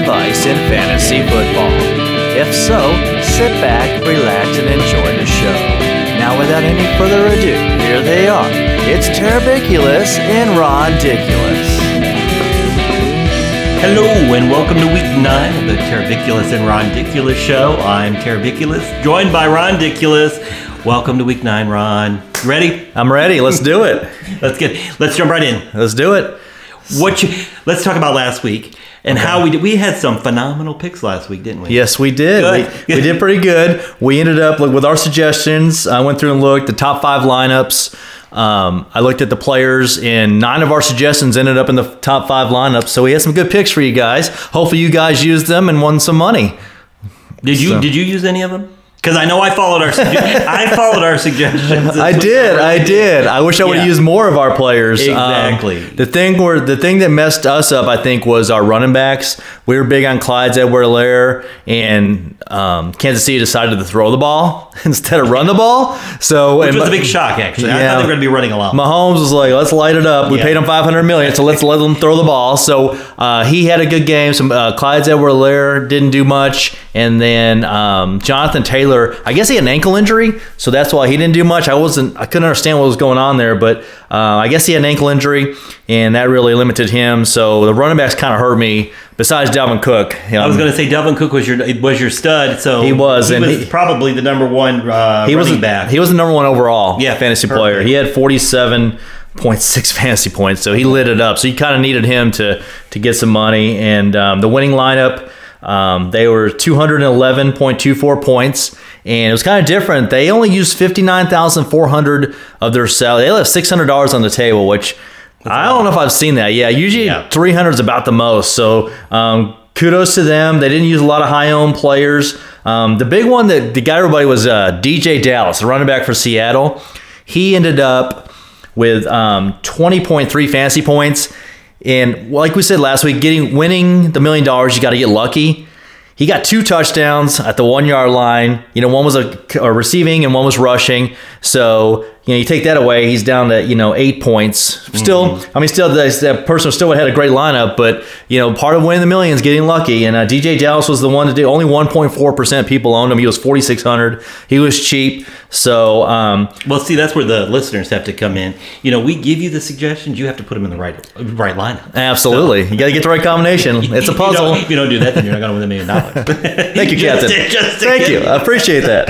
advice in fantasy football? If so, sit back, relax, and enjoy the show. Now, without any further ado, here they are. It's Terribiculous and Rondiculous. Hello and welcome to week nine of the Terribiculous and Rondiculous show. I'm Terribiculous, joined by Rondiculous. Welcome to week nine, Ron. You ready? I'm ready. Let's do it. Let's get let's jump right in. Let's do it. What you, let's talk about last week and how we did. We had some phenomenal picks last week, didn't we? Yes, we did. We, we did pretty good. We ended up with our suggestions. I went through and looked the top five lineups. Um, I looked at the players, and nine of our suggestions ended up in the top five lineups. So we had some good picks for you guys. Hopefully, you guys used them and won some money. Did you So- did you use any of them? Because I know I followed our I followed our suggestions. I did, I did. I wish I would have Yeah. used more of our players. Um, Exactly. the thing where the thing that messed us up, I think, was our running backs. We were big on Clyde Edwards-Helaire, and um, Kansas City decided to throw the ball instead of run the ball. So Which and was a big shock, actually. I Yeah. thought they were going to be running a lot. Mahomes was like, "Let's light it up. We Yeah. paid him 500 million, so let's let them throw the ball." So uh, he had a good game. Some uh, Clyde Edwards-Helaire didn't do much, and then um, Jonathan Taylor, I guess he had an ankle injury, so that's why he didn't do much. I wasn't, I couldn't understand what was going on there, but uh, I guess he had an ankle injury, and that really limited him. So the running backs kind of hurt me. Besides Dalvin Cook, I was going to say Dalvin Cook was your was your stud, so He was, he and was he- probably the number one uh, he was back. He was the number one overall Yeah, fantasy perfect. player. He had 47.6 fantasy points, so he lit it up. So you kind of needed him to to get some money. And um, the winning lineup, um, they were 211.24 points. And it was kind of different. They only used 59,400 of their salary. They left $600 on the table, which I don't know if I've seen that. Yeah, usually Yeah. 300 is about the most. So um, kudos to them. They didn't use a lot of high owned players. Um, the big one that, that got everybody was uh, DJ Dallas, the running back for Seattle. He ended up with um, 20.3 fantasy points. And like we said last week, getting winning the million dollars, you got to get lucky. He got two touchdowns at the one yard line. You know, one was a, a receiving and one was rushing. So you know, you take that away, he's down to you know eight points. Still, I mean, still that, that person still had a great lineup, but you know, part of winning the millions, getting lucky. And uh, DJ Dallas was the one to do. Only 1.4 percent people owned him. He was 4,600. He was cheap. So um, well, see, that's where the listeners have to come in. You know, we give you the suggestions, you have to put them in the right right lineup. absolutely, you got to get the right combination. It's a You puzzle. don't- If you don't do that, then you're not going to win a million dollars. Thank you, Just- Captain. just- Thank you. I appreciate that.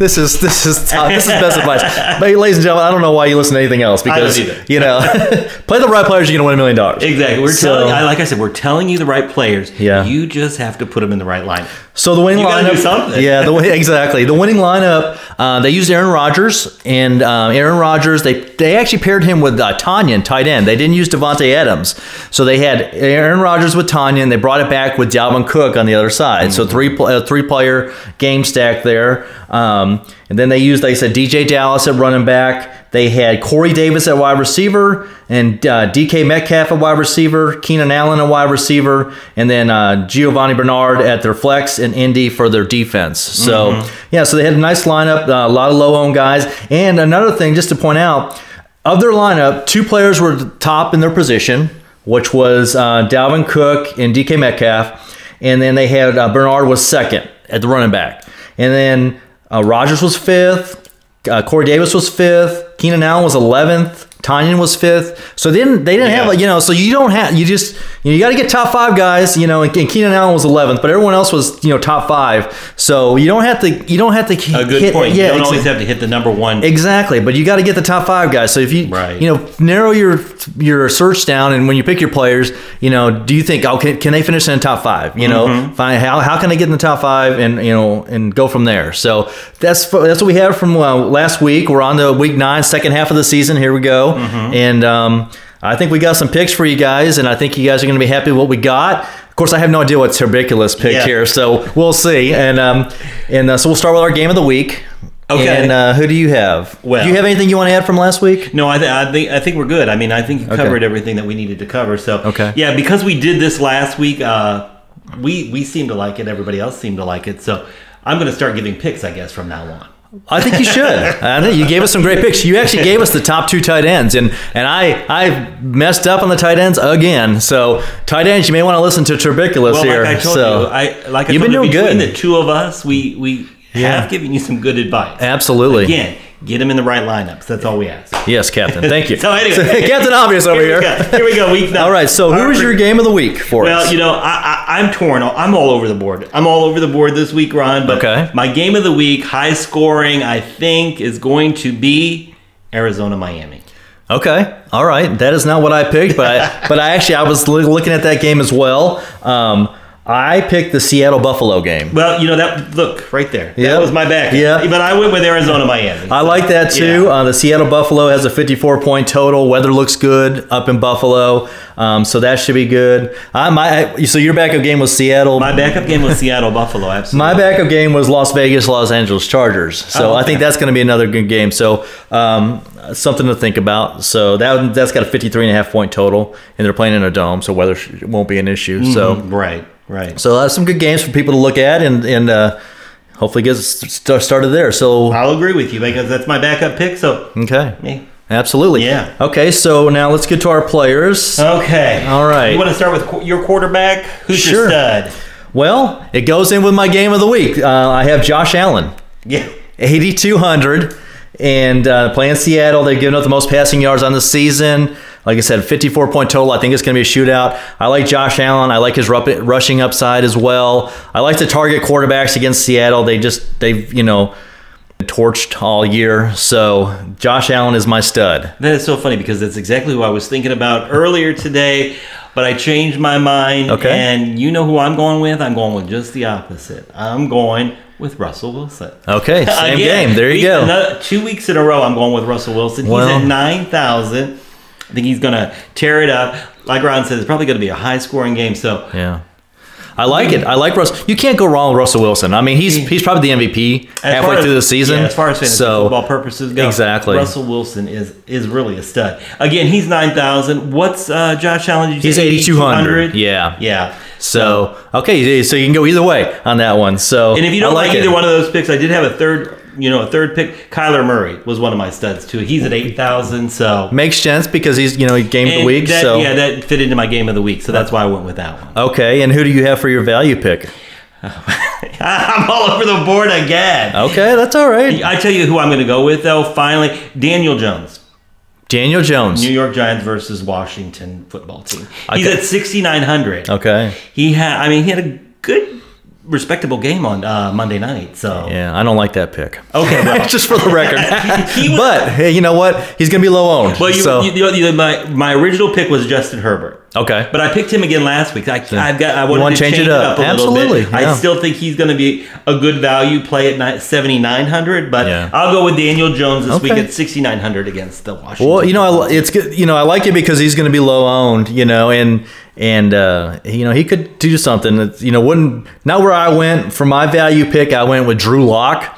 This is this is this is best advice. But ladies and gentlemen, I don't know why you listen to anything else because you know, play the right players, you're gonna win a million dollars. Exactly. We're So- telling, I- like I said, we're telling you the right players. Yeah. You just have to put them in the right line. So the winning You lineup, do something. yeah, the, exactly. The winning lineup, uh, they used Aaron Rodgers, and um, Aaron Rodgers, they they actually paired him with uh, Tonyan, tight end. They didn't use Davante Adams, so they had Aaron Rodgers with Tanya, and They brought it back with Dalvin Cook on the other side. So three uh, three player game stack there, um, and then they used, like I said, DJ Dallas at running back. They had Corey Davis at wide receiver and uh, DK Metcalf at wide receiver, Keenan Allen at wide receiver, and then uh, Giovani Bernard at their flex and Indy for their defense. So, yeah, so they had a nice lineup, uh, a lot of low owned guys. And another thing, just to point out, of their lineup, two players were top in their position, which was uh, Dalvin Cook and DK Metcalf. And then they had uh, Bernard was second at the running back. And then uh, Rodgers was fifth. Uh, Corey Davis was fifth. Keenan Allen was eleventh. Tonyan was fifth. So they didn't they didn't have Yeah. like you know. So you don't have you just you, know, you got to get top five guys. You know, and, and Keenan Allen was eleventh, but everyone else was you know top five. So you don't have to you don't have to A good hit, point. Yeah, you don't exa- always have to hit the number one. Exactly, but you got to get the top five guys. So if you Right. you know narrow your your search down, and when you pick your players, you know, do you think oh can, can they finish in the top five? You know, Mm-hmm. find how how can they get in the top five, and you know, and go from there. So that's that's what we have from uh, last week. We're on to week nine, second half of the season. Here we go, Mm-hmm. and um, I think we got some picks for you guys, and I think you guys are going to be happy with what we got. Of course, I have no idea what Terribiculous picked Yeah. here, so we'll see. And um, and uh, so we'll start with our game of the week. Okay. And uh, who do you have? Well- do you have anything you want to add from last week? No, I, th- I think I think we're good. I mean, I think you covered everything that we needed to cover. So, Okay. yeah, because we did this last week, uh, we we seem to like it. Everybody else seemed to like it. So, I'm going to start giving picks, I guess, from now on. I think you should. I think you gave us some great picks. You actually gave us the top two tight ends, and and I I messed up on the tight ends again. So tight ends, you may want to listen to Terribiculous Well, here. like I told so you, I like I You've been you, doing between good. the two of us, we we Yeah. have given you some good advice. absolutely. Again, get them in the right lineups. That's all we ask. Yes, Captain. Thank you. So anyway, Captain Obvious over here. here. We go. Here we go. Week nine. All right. So who was your game of the week for Well, us? you know, I, I, I'm torn. I'm all over the board. I'm all over the board this week, Ron. But Okay. my game of the week, high scoring, I think, is going to be Arizona, Miami. Okay, all right. That is not what I picked, but I, but I actually I was looking at that game as well. Um, I picked the Seattle Buffalo game. Well, you know that. Look right there. Yeah. That was my back. Yeah. But I went with Arizona, Miami. I like that too. Yeah. Uh, the Seattle Buffalo has a 54 point total. Weather looks good up in Buffalo, um, so that should be good. I, my, I- so your backup game was Seattle. My backup game was Seattle, Buffalo. Absolutely. My backup game was Las Vegas, Los Angeles Chargers. So Oh, I think that's going to be another good game. So um, something to think about. So that that's got a 53 and a half point total, and they're playing in a dome, so weather sh- won't be an issue. So Right. Right. so uh, some good games for people to look at, and and uh, hopefully get st- started there. So I'll agree with you because that's my backup pick. So, okay, me. absolutely, Yeah. Okay, so now let's get to our players. Okay. All right. You want to start with qu- your quarterback? Who's Sure. your stud? Well, it goes in with my game of the week. Uh, I have Josh Allen. Yeah. 8,200 and uh, playing Seattle. They've given up the most passing yards on the season. Like I said, 54 point total. I think it's going to be a shootout. I like Josh Allen. I like his rushing upside as well. I like to target quarterbacks against Seattle. They just, they've, you know, torched all year. So Josh Allen is my stud. That is so funny because that's exactly who I was thinking about earlier today, but I changed my mind. Okay. And you know who I'm going with? I'm going with just the opposite. I'm going with Russell Wilson. Okay, same Again, game. There you go. another- two weeks in a row, I'm going with Russell Wilson. He's Well- at 9,000. I think he's going to tear it up. Like Ron said, it's probably going to be a high scoring game. So Yeah. I like it. I like Russ. You can't go wrong with Russell Wilson. I mean, he's he's probably the MVP As halfway as- through the season. yeah, as far as fantasy so, football purposes go, Exactly. Russell Wilson is is really a stud. Again, he's nine thousand. What's uh, Josh Allen? Did you He's 8,200. Yeah. yeah. So okay, so you can go either way on that one. So And if you don't like, it. either one of those picks, I did have a third. You know, a third pick. Kyler Murray was one of my studs too. He's at eight thousand. So makes sense because he's you know he game of the week. that- so yeah, that fit into my game of the week. So that's why I went with that one. okay, and who do you have for your value pick? I'm all over the board again. Okay, that's all right. I tell you who I'm going to go with though. Finally, Daniel Jones. Daniel Jones. New York Giants versus Washington football team. He's Okay. at 6,900. Okay. He had, I mean, he had a respectable game on uh, Monday night. So Yeah, I don't like that pick. okay, well, Just for the record. He was- but hey, you know what? He's gonna be low owned. well, you, so you, you- my my original pick was Justin Herbert. okay. But I picked him again last week. I, I've got. I wanted wanna to change, it up, Absolutely, yeah. I still think he's going to be a good value play at seventy nine hundred. But Yeah. I'll go with Daniel Jones this week at sixty nine hundred against the Washington. Well, you know, I, it's good. You know, I like it because he's going to be low owned. You know, and and uh, you know he could do something. That, you know, wouldn't not where I went for my value pick. I went with Drew Lock,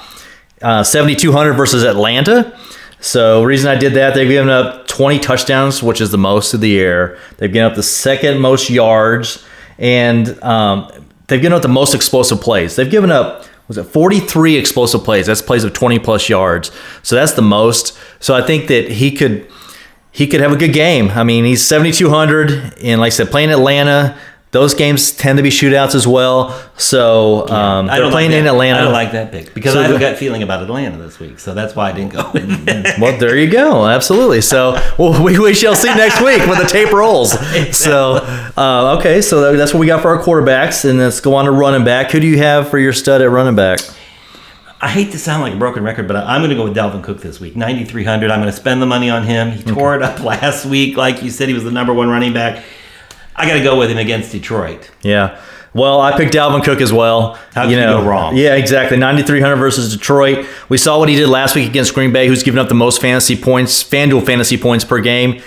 uh, seventy two hundred versus Atlanta. So reason I did that, they've given up twenty touchdowns, which is the most of the year. They've given up the second most yards, and um, they've given up the most explosive plays. They've given up was it 43 explosive plays? That's plays of 20 plus yards. So that's the most. So I think that he could he could have a good game. I mean, he's 7,200, and like I said, playing Atlanta, those games tend to be shootouts as well. So um, I they're playing like in. Atlanta. I don't like that pick because So I have a gut feeling about Atlanta this week. So that's why I didn't go well, there you go. Absolutely. So well, we, we shall see next week when the tape rolls. So uh, okay, so that's what we got for our quarterbacks, and let's go on to running back. Who do you have for your stud at running back? I hate to sound like a broken record, but I'm going to go with Dalvin Cook this week. 9,300. I'm going to spend the money on him. He tore it up last week. Like you said, he was the number one running back. I got to go with him against Detroit. Yeah. Well, I picked Dalvin Cook as well. How could you go wrong? Yeah, exactly. 9,300 versus Detroit. We saw what he did last week against Green Bay, who's given up the most fantasy points, FanDuel fantasy points per game.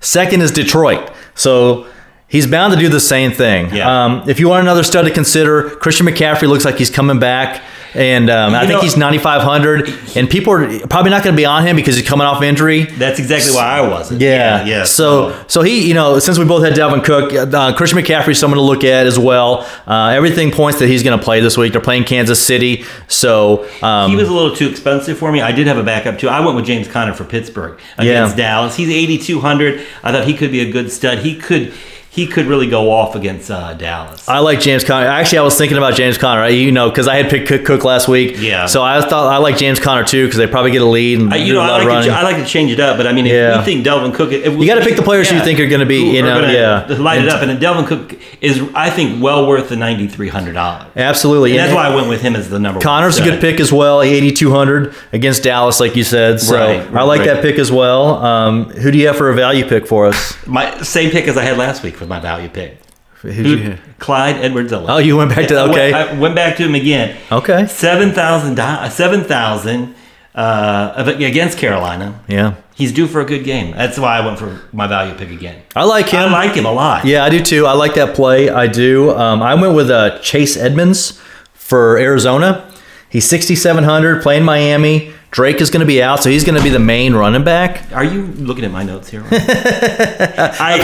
Second is Detroit. So He's bound to do the same thing. Yeah. Um, if you want another stud to consider, Christian McCaffrey looks like he's coming back. And um, I think know- he's 9,500. And people are probably not going to be on him because he's coming off injury. That's exactly why I wasn't. Yeah. yeah. So, so he, you know, since we both had Dalvin Cook, uh, Christian McCaffrey's someone to look at as well. Uh, everything points that he's going to play this week. They're playing Kansas City. So, um, He was a little too expensive for me. I did have a backup too. I went with James Conner for Pittsburgh against Yeah. Dallas. He's 8200. I thought he could be a good stud. He could he could really go off against uh, Dallas. I like James Conner. Actually, I was thinking about James Conner. You know, because I had picked Cook, Cook last week. Yeah. So I thought I like James Conner too because they probably get a lead and I- do you know, a lot I of like, running. to, I like to change it up, but I mean, if Yeah. we think Dalvin Cook, if You gotta pick the players who you think are gonna be, you know, yeah. light it up. And then Dalvin Cook is, I think, well worth the ninety three hundred dollars. Absolutely. And that's why I went with him as the number. One. Conner's a good pick as well. Eighty two hundred against Dallas, like you said. So Right, I like right. that pick as well. Um, who do you have for a value pick for us? My same pick as I had last week for my value pick. You- Clyde Edwards Oh, you went back to I went- okay. I went back to him again. Okay. Seven thousand. Seven thousand uh, against Carolina. Yeah. He's due for a good game. That's why I went for my value pick again. I like him. I like him a lot. Yeah, I do too. I like that play. I do. Um, I went with uh, Chase Edmonds for Arizona. He's 6,700 playing Miami. Drake is going to be out, so he's going to be the main running back. Are you looking at my notes here? I,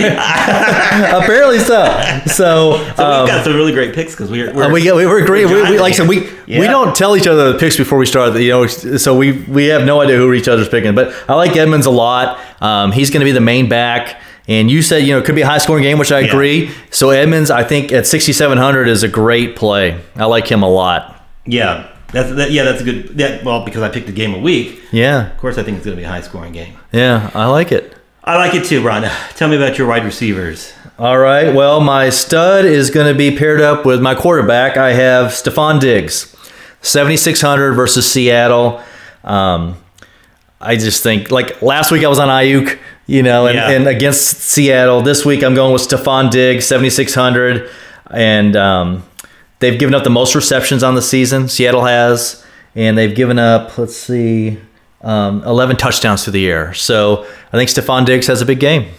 Apparently so. So, so we've got some really great picks because we're, we're uh, we we were great. We, we, like I said, we we don't tell each other the picks before we start. You know, so we we have no idea who each other's picking. But I like Edmonds a lot. Um, he's going to be the main back. And you said you know it could be a high scoring game, which I Yeah. agree. So Edmonds, I think at 6,700 is a great play. I like him a lot. yeah. That's that, yeah. That's a good. That, well, because I picked a game a week. Yeah. Of course, I think it's going to be a high scoring game. Yeah, I like it. I like it too, Ron. Tell me about your wide receivers. All right. Well, my stud is going to be paired up with my quarterback. I have Stefon Diggs, 7,600 versus Seattle. Um, I just think, like last week I was on Aiyuk, you know, and, Yeah. and against Seattle. This week I'm going with Stefon Diggs, 7,600. And um, they've given up the most receptions on the season, Seattle has. And they've given up, let's see, um, 11 touchdowns through the air. So I think Stefon Diggs has a big game.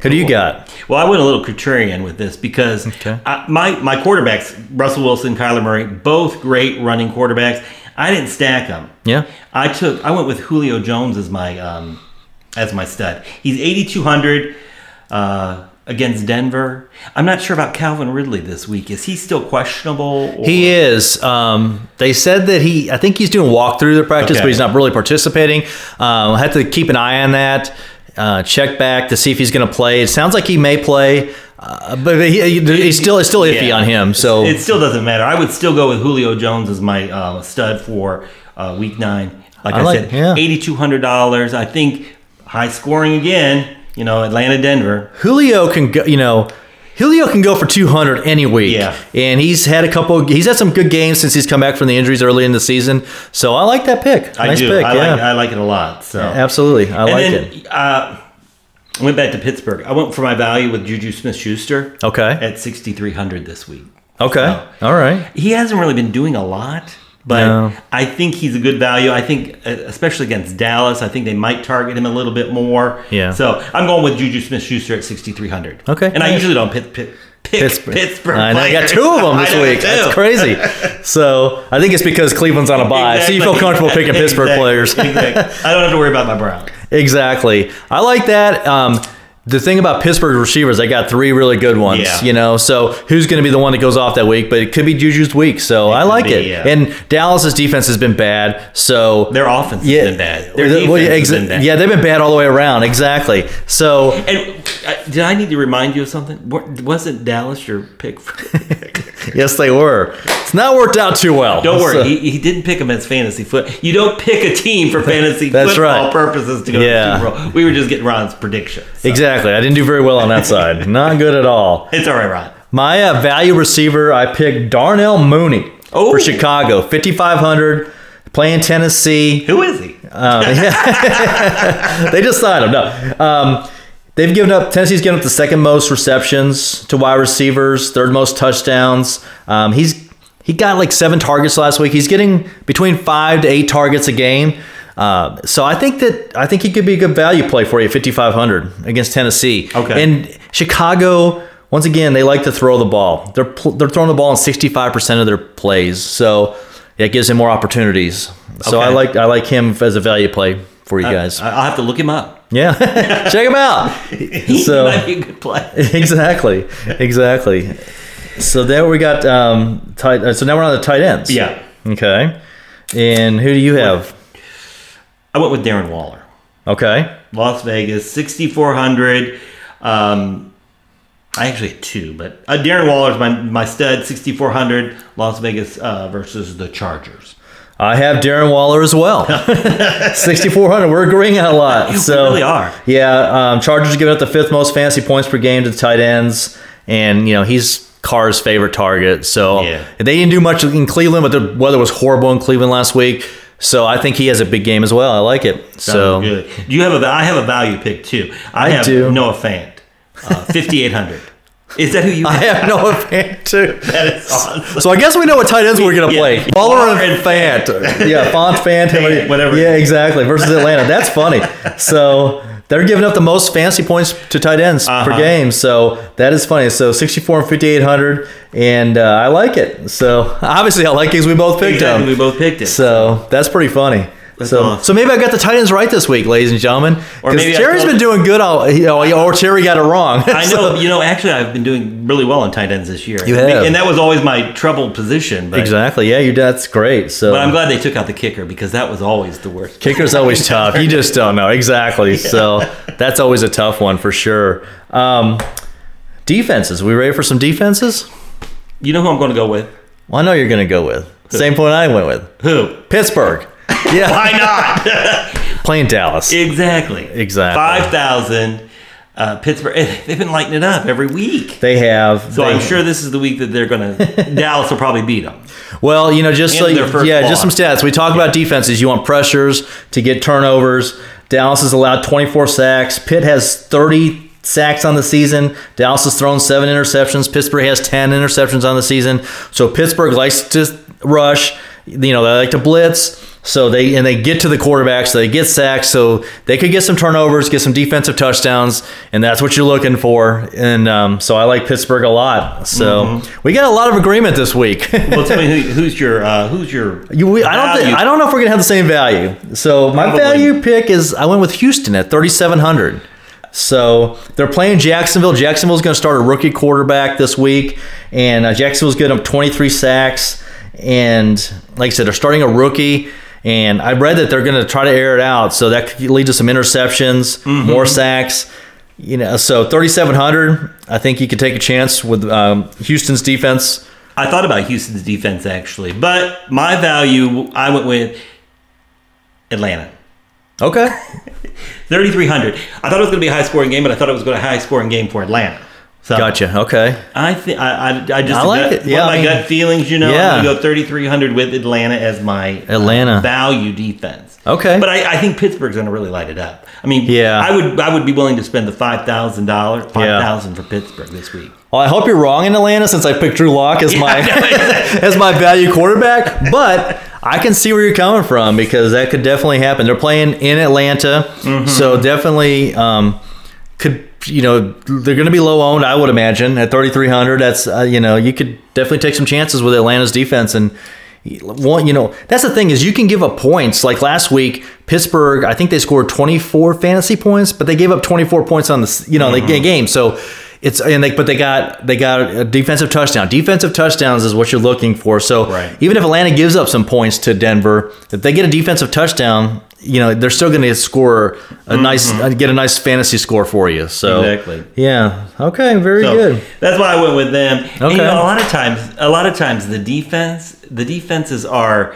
Who do you got? Well, I went a little contrarian with this because Okay. I, my my quarterbacks, Russell Wilson, Kyler Murray, both great running quarterbacks. I didn't stack them. Yeah. I took I went with Julio Jones as my um, as my stud. He's eighty two hundred uh, against Denver. I'm not sure about Calvin Ridley this week. Is he still questionable? Or? He is. Um, they said that he, I think he's doing walkthrough the practice, Okay. but he's not really participating. Um, I have to keep an eye on that. Uh, check back to see if he's going to play. It sounds like he may play, uh, but he, he- he's still it's still iffy Yeah. on him. So it still doesn't matter. I would still go with Julio Jones as my uh, stud for uh, week nine. Like I I, like- said, yeah. eighty two hundred dollars. I think high scoring again. You know, Atlanta, Denver. Julio can go. You know, Julio can go for 200 any week. Yeah. and he's had a couple. He's had some good games since he's come back from the injuries early in the season. So I like that pick. I nice do. pick. I yeah, like I like it a lot. So absolutely. I and like then, it. Uh, I went back to Pittsburgh. I went for my value with Juju Smith Schuster Okay. at 6,300 this week. Okay. All right. He hasn't really been doing a lot, but No. I think he's a good value. I think, uh, especially against Dallas, I think they might target him a little bit more. Yeah. So I'm going with Juju Smith Schuster at 6,300. Okay. And I usually don't pick, pick, Pittsburgh. Pittsburgh. I. I got two of them this week. That's crazy. So I think it's because Cleveland's on a bye, so you feel comfortable picking Pittsburgh Exactly. players. Exactly. I don't have to worry about my Browns. exactly. I like that. Um, the thing about Pittsburgh receivers, they got three really good ones. Yeah. You know, so who's going to be the one that goes off that week? But it could be Juju's week. So I like be, it. yeah. And Dallas's defense has been bad. So Their offense has been bad. Their well, yeah, exa- been bad. yeah, they've been bad all the way around. Exactly. So And uh, did I need to remind you of something? Wasn't Dallas your pick? For, yes, they were. It's not worked out too well. don't worry, So- he, he didn't pick him as fantasy foot. You don't pick a team for fantasy That's football right. purposes to go Yeah. to the Super Bowl. We were just getting Ron's predictions. So Exactly. I didn't do very well on that side. Not good at all. It's all right, Ron. My uh, value receiver, I picked Darnell Mooney Oh. for Chicago, 5,500, playing Tennessee. Who is he? Um, yeah. they just signed him. No. Um, they've given up, Tennessee's given up the second most receptions to wide receivers, third most touchdowns. Um, he's He got like seven targets last week. He's getting between five to eight targets a game. Uh, so I think that I think he could be a good value play for you, 5,500 against Tennessee. Okay. And Chicago once again, they like to throw the ball. They're they're throwing the ball in 65% of their plays. So it gives him more opportunities. So I like I like him as a value play for you guys. I- I'll have to look him up. Yeah. Check him out. He So- might be a good play. exactly. Exactly. So there we got um tight uh, so now we're on the tight ends. Yeah. Okay. And who do you have? I went with Darren Waller. Okay. Las Vegas, 6,400. Um, I actually had two, but uh, Darren Waller's my, my stud, 6,400. Las Vegas uh, versus the Chargers. I have Darren Waller as well. 6,400. We're agreeing on a lot. We So really are. Yeah, um, Chargers are giving up the fifth most fantasy points per game to the tight ends, and you know he's Carr's favorite target. So Yeah. they didn't do much in Cleveland, but the weather was horrible in Cleveland last week. So I think he has a big game as well. I like it. So Sounds good. You have a? I have a value pick too. I, I have do. Noah Fant, uh, 5,800. Is that who you? I have? Noah Fant too. That is awesome. So I guess we know what tight ends we're gonna play. Waller and Fant. Yeah, Font, Fant, Fant, whatever. Yeah, exactly. Versus Atlanta. That's funny. So they're giving up the most fantasy points to tight ends per Uh-huh. game. So that is funny. So 64 and 5800, and uh, I like it. So obviously I like it because we both picked Exactly, them. we both picked it. So that's pretty funny. That's so, awesome. so maybe I got the tight ends right this week, ladies and gentlemen. Or maybe Terry's been doing good, all, you know, or Terry got it wrong. I So- know, you know. Actually, I've been doing really well on tight ends this year. You have. and that was always my troubled position. But, exactly. Yeah, you. That's great. So but I'm glad they took out the kicker because that was always the worst. Kicker's always tough. You just don't know exactly. So that's always a tough one for sure. Um, defenses. We ready for some defenses? You know who I'm going to go with? Well, I know you're going to go with same point I went with Who? Pittsburgh. Yeah, Why not? playing Dallas. exactly. Exactly. Five thousand. Uh, Pittsburgh. eh, They've been lighting it up every week. They have. So they- I'm sure this is the week that they're going to. Dallas will probably beat them. Well, you know, just so yeah, just some stats. We talk about defenses. You want pressures to get turnovers. Dallas has allowed 24 sacks. Pitt has 30 sacks on the season. Dallas has thrown seven interceptions. Pittsburgh has 10 interceptions on the season. So Pittsburgh likes to rush. You know, they like to blitz. So they and they get to the quarterback, so they get sacks, so they could get some turnovers, get some defensive touchdowns, and that's what you're looking for. And um, so I like Pittsburgh a lot. So we got a lot of agreement this week. Well, tell me who, who's your uh, who's your You, we, I don't think? I don't know if we're gonna have the same value. So my Probably. value pick is I went with Houston at thirty seven hundred. So they're playing Jacksonville. Jacksonville's going to start a rookie quarterback this week, and uh, Jacksonville's getting up twenty three sacks. And like I said, they're starting a rookie. And I read that they're going to try to air it out, so that could lead to some interceptions, Mm-hmm. more sacks. You know, so thirty seven hundred. I think you could take a chance with um, Houston's defense. I thought about Houston's defense actually, but my value I went with Atlanta. Okay. 3,300. I thought it was going to be a high scoring game, but I thought it was going to be a high scoring game for Atlanta. So Gotcha. Okay. I think I, I, I just I like gut, it. Yeah, I my mean- gut feelings, you know, Yeah. I'm go 3,300 with Atlanta as my uh, Atlanta. value defense. Okay. But I, I think Pittsburgh's going to really light it up. I mean, Yeah. I would I would be willing to spend the five thousand dollars, five thousand for Pittsburgh this week. Well, I hope you're wrong in Atlanta since I picked Drew Lock as my as my value quarterback, but I can see where you're coming from because that could definitely happen. They're playing in Atlanta, Mm-hmm. so definitely um, could you know they're going to be low owned. I would imagine at 3,300. That's uh, you know you could definitely take some chances with Atlanta's defense and. One, you know, that's the thing is you can give up points. Like last week, Pittsburgh, I think they scored 24 fantasy points, but they gave up 24 points on the you know Mm-hmm. the game. So it's and they but they got they got a defensive touchdown. Defensive touchdowns is what you're looking for. So Right. even if Atlanta gives up some points to Denver, if they get a defensive touchdown, you know they're still going to score a nice uh, get a nice fantasy score for you. So Mm-hmm. Exactly. yeah, okay, very So good. that's why I went with them. And, Okay. you know, a lot of times, a lot of times the defense, the defenses are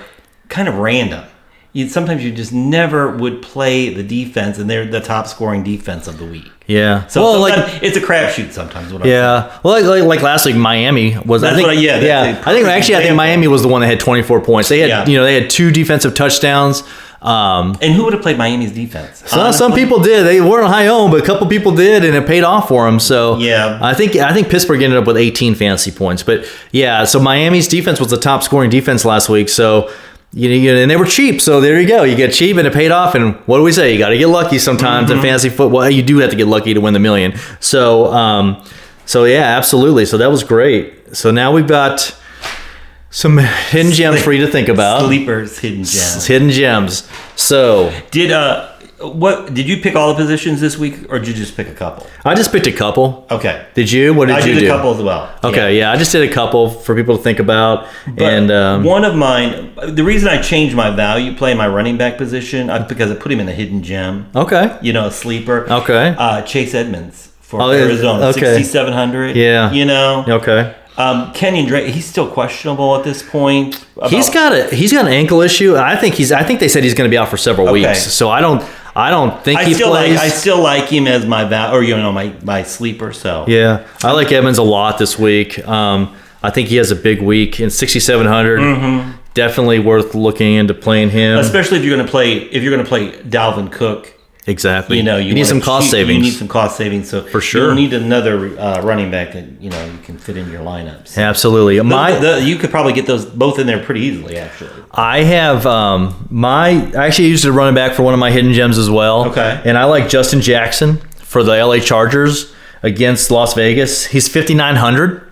kind of random. You, sometimes you just never would play the defense, and they're the top scoring defense of the week. Yeah. So well, like it's a crapshoot. Sometimes. What I'm. Yeah, well, like, like, like last week, Miami was. I think, what I- yeah, yeah. a I think perfect actually, I think. Miami was the one that had 24 points. They had, Yeah. you know, they had two defensive touchdowns. Um, And who would have played Miami's defense? so some people did. They weren't high owned, but a couple people did, and it paid off for them. So Yeah. I think I think Pittsburgh ended up with 18 fantasy points. But yeah, so Miami's defense was the top scoring defense last week. So. You know, you know, and they were cheap, so there you go. You get cheap, and it paid off. And what do we say? You got to get lucky sometimes Mm-hmm. in fantasy football. You do have to get lucky to win the million. So, um, So yeah, absolutely. So that was great. So now we've got some hidden gems for you to think about. Sleepers, hidden gems. Hidden gems. So Did uh, what did you pick all the positions this week, or did you just pick a couple? I just picked a couple. Okay, Did you? What did I you did do? a couple as well. Okay, yeah. I just did a couple for people to think about. But and um, one of mine, the reason I changed my value play, my running back position, I, because I put him in a hidden gem. okay. You know, a sleeper. Okay. Uh, Chase Edmonds for Oh, Arizona, okay. sixty-seven hundred. Yeah. You know, Okay. Um, Kenyan Drake, he's still questionable at this point. He's About- got a he's got an ankle issue. I think he's I think they said he's going to be out for several Okay. weeks. So I don't I don't think I he still plays. like I still like him as my val or you know my my sleeper. So yeah, I like Edmonds a lot this week. Um, I think he has a big week in 6700. Mm-hmm. Definitely worth looking into playing him. especially if you're going to play if you're going to play Dalvin Cook. Exactly. You know, you, need some cost savings. You need some cost savings. So for sure. you need another uh, running back that you know you can fit in your lineups. Absolutely. My The- the- you could probably get those both in there pretty easily, actually. I have um, my I actually used a running back for one of my hidden gems as well. Okay. And I like Justin Jackson for the LA Chargers against Las Vegas. He's 5900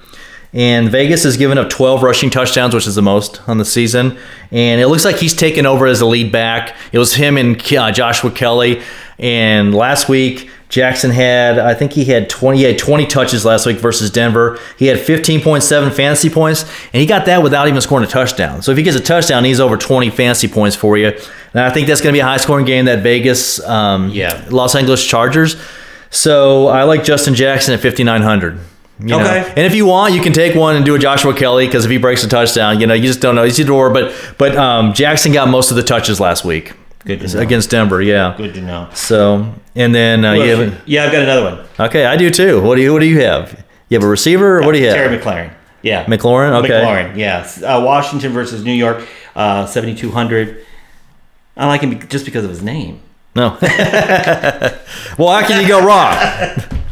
and Vegas has given up 12 rushing touchdowns, which is the most on the season. And it looks like he's taken over as the lead back. It was him and uh, Joshua Kelly. And last week, Jackson had, I think he had 20, he had 20 touches last week versus Denver. He had 15.7 fantasy points, and he got that without even scoring a touchdown. So if he gets a touchdown, he's over 20 fantasy points for you. And I think that's going to be a high scoring game, that Vegas, um, Yeah. Los Angeles Chargers. So I like Justin Jackson at 5,900. You know? Okay. And if you want, you can take one and do a Joshua Kelly because if he breaks a touchdown, you know, you just don't know. He's either or. But but um, Jackson got most of the touches last week Good to know. against Denver. Yeah. Good to know. So and then uh, have, yeah, I've got another one. okay, I do too. What do you What do you have? You have a receiver? Or what do you have? Terry McLaurin. Yeah. McLaurin. Okay. McLaurin. Yes. Uh, Washington versus New York, uh, 7,200. I like him just because of his name. No. well, how can you go wrong?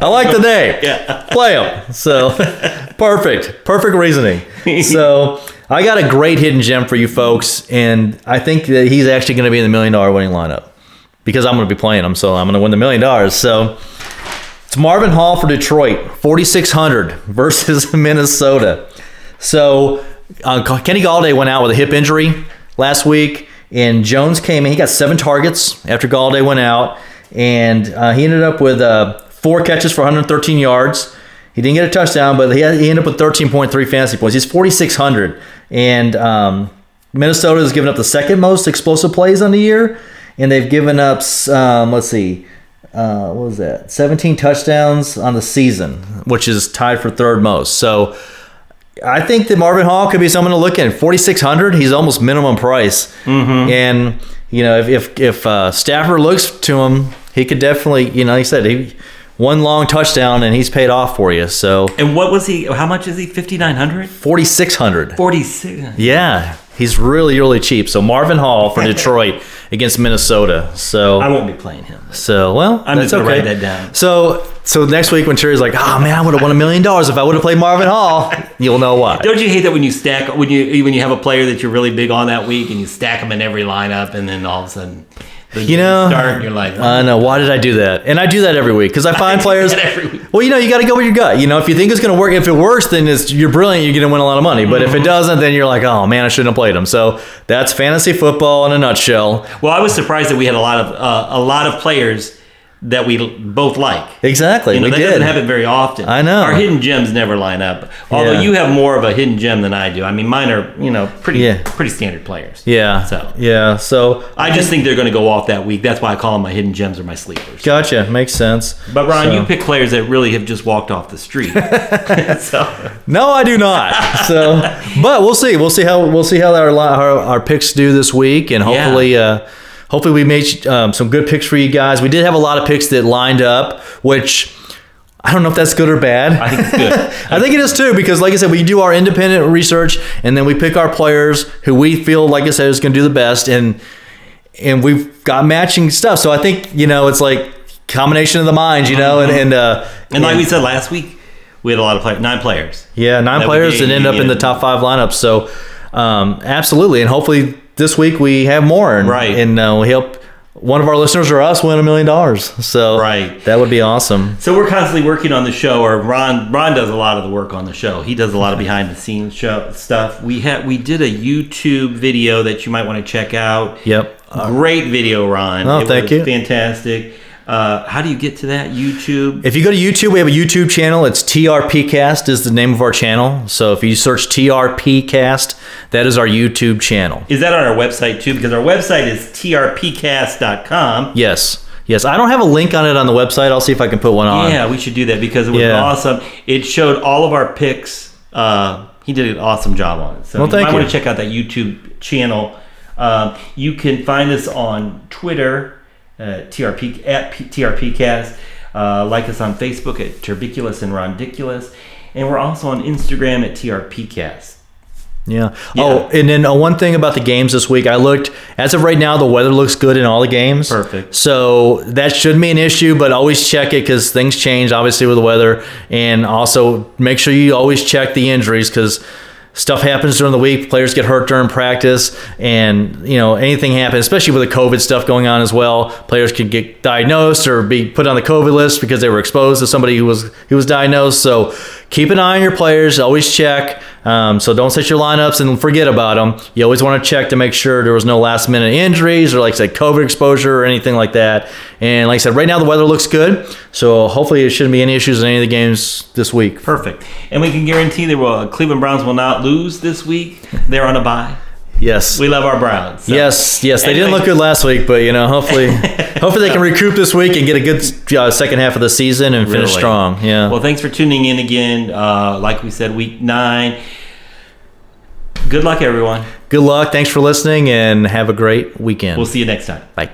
I like the name. Yeah. Play him. So perfect. Perfect reasoning. So I got a great hidden gem for you folks, and I think that he's actually going to be in the million dollar winning lineup because I'm going to be playing him. So I'm going to win the million dollars. So it's Marvin Hall for Detroit, 4,600 versus Minnesota. So uh, Kenny Golladay went out with a hip injury last week, and Jones came in. He got seven targets after Golladay went out, and uh, he ended up with uh, four catches for 113 yards. He didn't get a touchdown, but he, had, he ended up with 13.3 fantasy points. He's 4,600, and um, Minnesota has given up the second most explosive plays on the year, and they've given up, um, let's see, uh, what was that? 17 touchdowns on the season, which is tied for third most. So I think that Marvin Hall could be someone to look at. 4,600, he's almost minimum price. Mm-hmm. And, you know, if, if, if uh, Stafford looks to him, he could definitely, you know, like I said, he, one long touchdown and he's paid off for you. So And what was he? How much is he? 5,900? 4,600. 46. Yeah, he's really, really cheap. So Marvin Hall for Detroit against Minnesota. So I won't be playing him. So well, I'm that's just gonna okay. write that down. So so next week when Terry's like, oh man, I would have won a million dollars if I would have played Marvin Hall, you'll know why. Don't you hate that when you stack when you when you have a player that you're really big on that week and you stack them in every lineup and then all of a sudden You know, start and you're like oh, I know why did I do that? And I do that every week because I find players. every week. Well, you know, you got to go with your gut. You know, if you think it's going to work, if it works, then it's you're brilliant. You're going to win a lot of money. But if Mm-hmm. it doesn't, then you're like, oh man, I shouldn't have played him. So that's fantasy football in a nutshell. Well, I was surprised that we had a lot of uh, a lot of players that we both like. Exactly, You know, we that did. doesn't happen very often. I know. Our hidden gems never line up. Although Yeah. you have more of a hidden gem than I do. I mean, mine are you know pretty Yeah. pretty standard players. yeah. So yeah. So I just think they're going to go off that week. That's why I call them my hidden gems or my sleepers. gotcha. Makes sense. But Ron, So- you pick players that really have just walked off the street. so No, I do not. So, but we'll see. We'll see how we'll see how our li- our, picks do this week, and Yeah. hopefully, uh, hopefully we made um, some good picks for you guys. We did have a lot of picks that lined up, which. I don't know if that's good or bad. I think it's good. I think it is too because, like I said, we do our independent research and then we pick our players who we feel, like I said, is going to do the best, and and we've got matching stuff. So I think you know it's like combination of the minds, you know, and and uh, And like we said last week, we had a lot of players, nine players. yeah, nine players that end up in the top five lineups. So, um, absolutely, and hopefully this week we have more, and, Right. And uh, we help one of our listeners or us win a million dollars. So Right. that would be awesome. So we're constantly working on the show, or Ron Ron does a lot of the work on the show. He does a lot of behind the scenes show stuff. We had we did a YouTube video that you might want to check out. Yep. Great video, Ron. Oh, it thank was you. Fantastic. Uh, how do you get to that YouTube? If you go to YouTube, we have a YouTube channel. It's TRPcast is the name of our channel. So if you search TRPcast, that is our YouTube channel. Is that on our website too? Because our website is trpcast.com. Yes. Yes. I don't have a link on it on the website. I'll see if I can put one on. Yeah, we should do that because it was Yeah. awesome. It showed all of our picks. Uh, he did an awesome job on it. So Well, you might you. want to check out that YouTube channel. Um, you can find us on Twitter, uh, TRP at P, TRPcast. Uh, like us on Facebook at Terribiculous and Rondiculous, and we're also on Instagram at TRPcast. Yeah. Oh, and then uh, one thing about the games this week, I looked. As of right now, the weather looks good in all the games. Perfect. So that shouldn't be an issue, but always check it because things change, obviously, with the weather. And also make sure you always check the injuries because stuff happens during the week. Players get hurt during practice, and you know anything happens, especially with the COVID stuff going on as well. Players could get diagnosed or be put on the COVID list because they were exposed to somebody who was who was diagnosed. So keep an eye on your players. Always check. Um, so don't set your lineups and forget about them. You always want to check to make sure there was no last minute injuries or like I said COVID exposure or anything like that. And like I said, right now the weather looks good, so hopefully it shouldn't be any issues in any of the games this week. Perfect. And we can guarantee that will, Cleveland Browns will not lose this week. They're on a bye. Yes. We love our Browns. so- Yes, yes, they didn't look good last week, but you know, hopefully, hopefully they can recoup this week and get a good uh, second half of the season and finish Really. strong. Yeah. Well, thanks for tuning in again. Uh, like we said, week nine. Good luck, everyone. good luck. Thanks for listening, and have a great weekend. We'll see you next time. Bye.